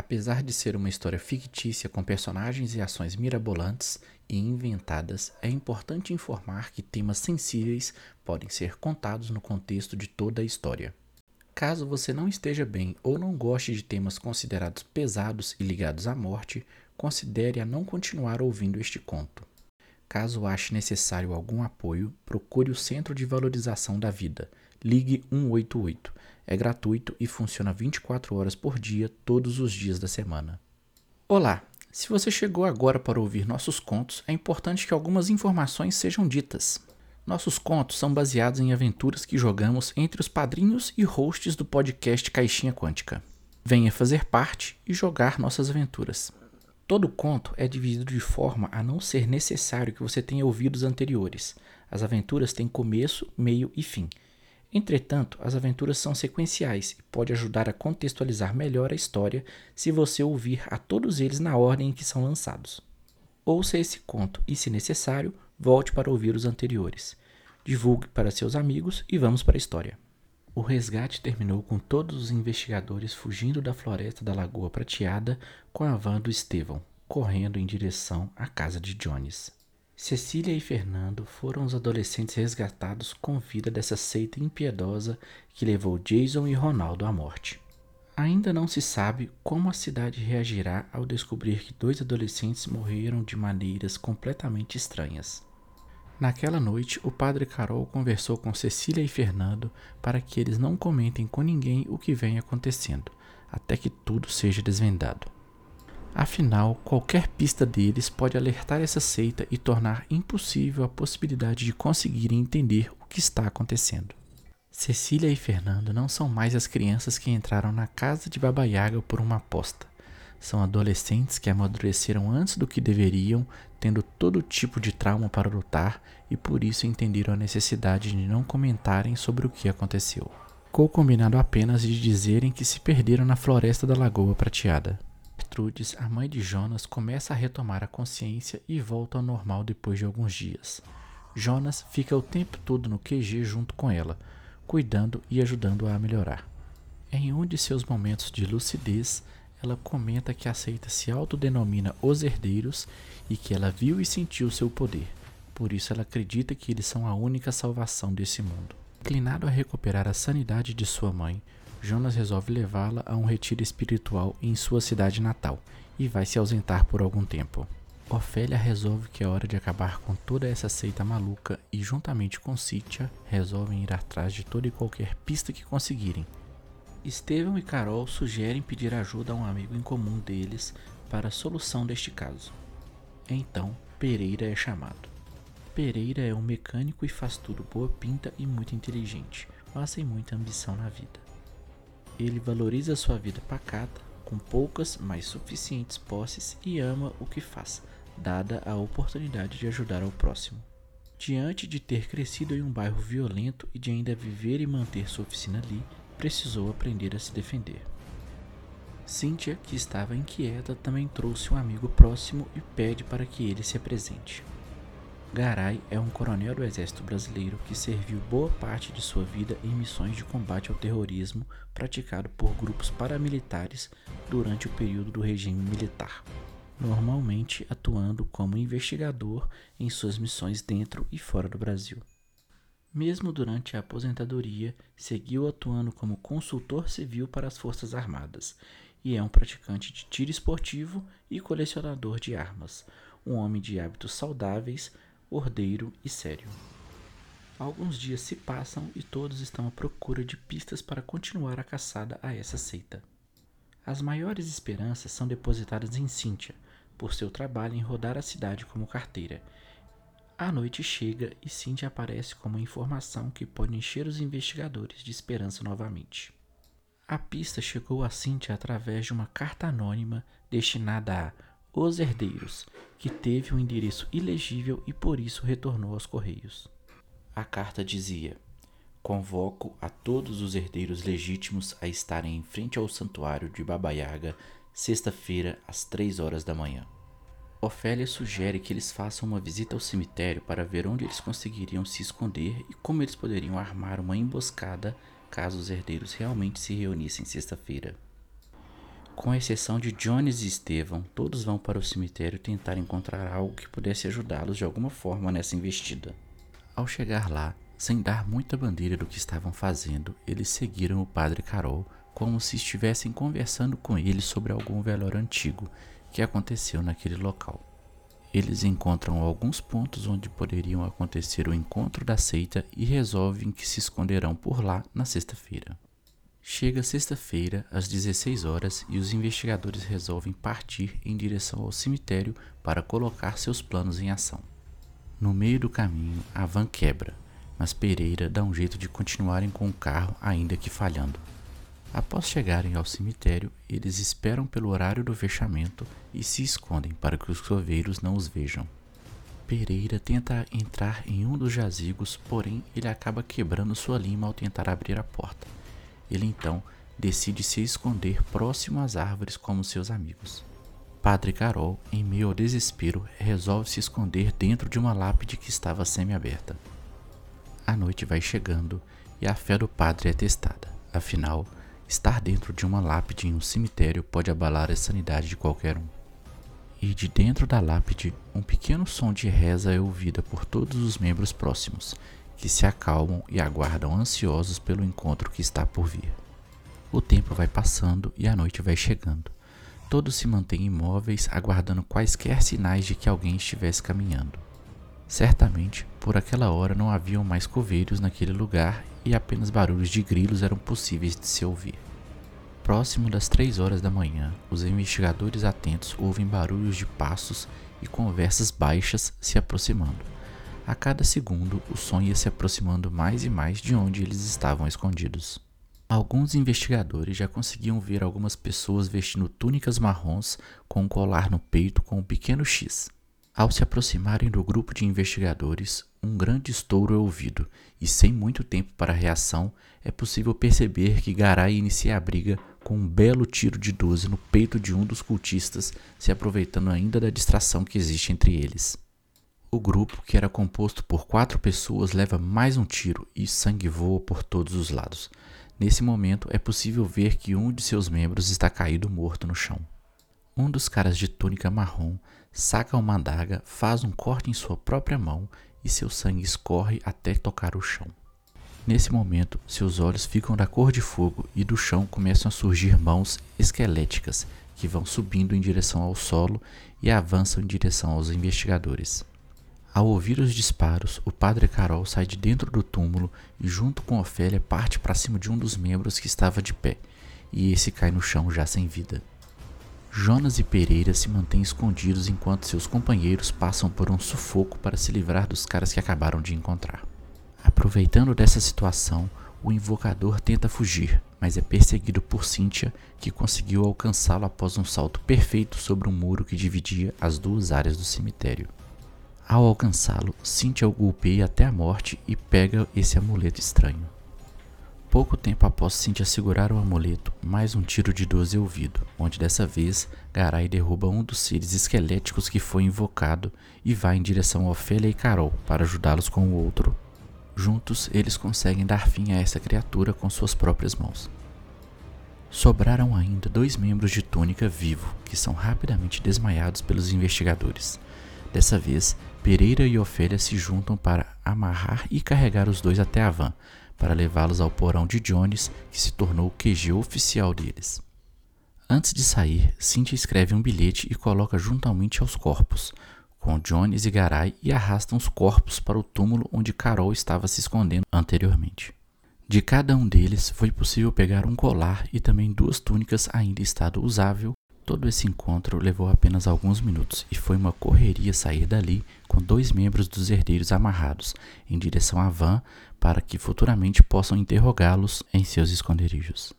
Apesar de ser uma história fictícia com personagens e ações mirabolantes e inventadas, é importante informar que temas sensíveis podem ser contados no contexto de toda a história. Caso você não esteja bem ou não goste de temas considerados pesados e ligados à morte, considere a não continuar ouvindo este conto. Caso ache necessário algum apoio, procure o Centro de Valorização da Vida. Ligue 188 é gratuito e funciona 24 horas por dia, todos os dias da semana. Olá! Se você chegou agora para ouvir nossos contos, é importante que algumas informações sejam ditas. Nossos contos são baseados em aventuras que jogamos entre os padrinhos e hosts do podcast Caixinha Quântica. Venha fazer parte e jogar nossas aventuras. Todo conto é dividido de forma a não ser necessário que você tenha ouvido os anteriores. As aventuras têm começo, meio e fim. Entretanto, as aventuras são sequenciais e pode ajudar a contextualizar melhor a história se você ouvir a todos eles na ordem em que são lançados. Ouça esse conto e, se necessário, volte para ouvir os anteriores. Divulgue para seus amigos e vamos para a história. O resgate terminou com todos os investigadores fugindo da floresta da Lagoa Prateada com a van do Estevão, correndo em direção à casa de Jones. Cecília e Fernando foram os adolescentes resgatados com vida dessa seita impiedosa que levou Jason e Ronaldo à morte. Ainda não se sabe como a cidade reagirá ao descobrir que dois adolescentes morreram de maneiras completamente estranhas. Naquela noite, o padre Carol conversou com Cecília e Fernando para que eles não comentem com ninguém o que vem acontecendo, até que tudo seja desvendado. Afinal, qualquer pista deles pode alertar essa seita e tornar impossível a possibilidade de conseguirem entender o que está acontecendo. Cecília e Fernando não são mais as crianças que entraram na casa de Baba Yaga por uma aposta. São adolescentes que amadureceram antes do que deveriam, tendo todo tipo de trauma para lutar e por isso entenderam a necessidade de não comentarem sobre o que aconteceu. Ficou combinado apenas de dizerem que se perderam na floresta da Lagoa Prateada. Gertrudes, a mãe de Jonas, começa a retomar a consciência e volta ao normal depois de alguns dias. Jonas fica o tempo todo no QG junto com ela, cuidando e ajudando-a a melhorar. Em um de seus momentos de lucidez, ela comenta que a seita se autodenomina os herdeiros e que ela viu e sentiu seu poder. Por isso ela acredita que eles são a única salvação desse mundo. Inclinado a recuperar a sanidade de sua mãe, Jonas resolve levá-la a um retiro espiritual em sua cidade natal e vai se ausentar por algum tempo. Ofélia resolve que é hora de acabar com toda essa seita maluca e, juntamente com Cíntia, resolvem ir atrás de toda e qualquer pista que conseguirem. Estevão e Carol sugerem pedir ajuda a um amigo em comum deles para a solução deste caso. Então, Pereira é chamado. Pereira é um mecânico e faz tudo boa pinta e muito inteligente, mas sem muita ambição na vida. Ele valoriza sua vida pacata, com poucas, mas suficientes posses e ama o que faz, dada a oportunidade de ajudar ao próximo. Diante de ter crescido em um bairro violento e de ainda viver e manter sua oficina ali, precisou aprender a se defender. Cynthia, que estava inquieta, também trouxe um amigo próximo e pede para que ele se apresente. Garay é um coronel do Exército Brasileiro que serviu boa parte de sua vida em missões de combate ao terrorismo praticado por grupos paramilitares durante o período do regime militar, normalmente atuando como investigador em suas missões dentro e fora do Brasil. Mesmo durante a aposentadoria, seguiu atuando como consultor civil para as Forças Armadas e é um praticante de tiro esportivo e colecionador de armas, um homem de hábitos saudáveis ordeiro e sério. Alguns dias se passam e todos estão à procura de pistas para continuar a caçada a essa seita. As maiores esperanças são depositadas em Cynthia, por seu trabalho em rodar a cidade como carteira. A noite chega e Cynthia aparece como informação que pode encher os investigadores de esperança novamente. A pista chegou a Cynthia através de uma carta anônima destinada a os Herdeiros, que teve um endereço ilegível e por isso retornou aos Correios. A carta dizia: Convoco a todos os herdeiros legítimos a estarem em frente ao santuário de Baba Yaga, sexta-feira, às três horas da manhã. Ofélia sugere que eles façam uma visita ao cemitério para ver onde eles conseguiriam se esconder e como eles poderiam armar uma emboscada caso os herdeiros realmente se reunissem sexta-feira. Com exceção de Jones e Estevam, todos vão para o cemitério tentar encontrar algo que pudesse ajudá-los de alguma forma nessa investida. Ao chegar lá, sem dar muita bandeira do que estavam fazendo, eles seguiram o padre Carol como se estivessem conversando com ele sobre algum velório antigo que aconteceu naquele local. Eles encontram alguns pontos onde poderiam acontecer o encontro da seita e resolvem que se esconderão por lá na sexta-feira. Chega sexta-feira, às 16 horas, e os investigadores resolvem partir em direção ao cemitério para colocar seus planos em ação. No meio do caminho, a van quebra, mas Pereira dá um jeito de continuarem com o carro, ainda que falhando. Após chegarem ao cemitério, eles esperam pelo horário do fechamento e se escondem para que os coveiros não os vejam. Pereira tenta entrar em um dos jazigos, porém ele acaba quebrando sua lima ao tentar abrir a porta. Ele então decide se esconder próximo às árvores como seus amigos. Padre Carol, em meio ao desespero, resolve se esconder dentro de uma lápide que estava semi-aberta. A noite vai chegando e a fé do padre é testada. Afinal, Estar dentro de uma lápide em um cemitério pode abalar a sanidade de qualquer um. E de dentro da lápide, um pequeno som de reza é ouvida por todos os membros próximos, que se acalmam e aguardam ansiosos pelo encontro que está por vir. O tempo vai passando e a noite vai chegando. Todos se mantêm imóveis, aguardando quaisquer sinais de que alguém estivesse caminhando. Certamente, por aquela hora não haviam mais coveiros naquele lugar e apenas barulhos de grilos eram possíveis de se ouvir. Próximo das três horas da manhã, os investigadores atentos ouvem barulhos de passos e conversas baixas se aproximando. A cada segundo, o som ia se aproximando mais e mais de onde eles estavam escondidos. Alguns investigadores já conseguiam ver algumas pessoas vestindo túnicas marrons com um colar no peito com um pequeno X. Ao se aproximarem do grupo de investigadores, um grande estouro é ouvido, e sem muito tempo para reação, é possível perceber que Garay inicia a briga com um belo tiro de 12 no peito de um dos cultistas, se aproveitando ainda da distração que existe entre eles. O grupo, que era composto por quatro pessoas, leva mais um tiro e sangue voa por todos os lados. Nesse momento, é possível ver que um de seus membros está caído morto no chão. Um dos caras de túnica marrom saca uma adaga, faz um corte em sua própria mão e seu sangue escorre até tocar o chão. Nesse momento, seus olhos ficam da cor de fogo e do chão começam a surgir mãos esqueléticas que vão subindo em direção ao solo e avançam em direção aos investigadores. Ao ouvir os disparos, o padre Carol sai de dentro do túmulo e, junto com Ofélia, parte para cima de um dos membros que estava de pé, e esse cai no chão já sem vida. Jonas e Pereira se mantêm escondidos enquanto seus companheiros passam por um sufoco para se livrar dos caras que acabaram de encontrar. Aproveitando dessa situação, o invocador tenta fugir, mas é perseguido por Cynthia, que conseguiu alcançá-lo após um salto perfeito sobre um muro que dividia as duas áreas do cemitério. Ao alcançá-lo, Cynthia o golpeia até a morte e pega esse amuleto estranho. Pouco tempo após Cynthia segurar o amuleto, mais um tiro de 12 é ouvido, onde dessa vez Garay derruba um dos seres esqueléticos que foi invocado e vai em direção a Ofélia e Carol para ajudá-los com o outro. Juntos, eles conseguem dar fim a essa criatura com suas próprias mãos. Sobraram ainda dois membros de Túnica vivo, que são rapidamente desmaiados pelos investigadores. Dessa vez, Pereira e Ofélia se juntam para amarrar e carregar os dois até a van, para levá-los ao porão de Jones, que se tornou o QG oficial deles. Antes de sair, Cynthia escreve um bilhete e coloca juntamente aos corpos, com Jones e Garay, e arrastam os corpos para o túmulo onde Carol estava se escondendo anteriormente. De cada um deles foi possível pegar um colar e também duas túnicas ainda em estado usável Todo esse encontro levou apenas alguns minutos e foi uma correria sair dali com dois membros dos herdeiros amarrados em direção à van para que futuramente possam interrogá-los em seus esconderijos.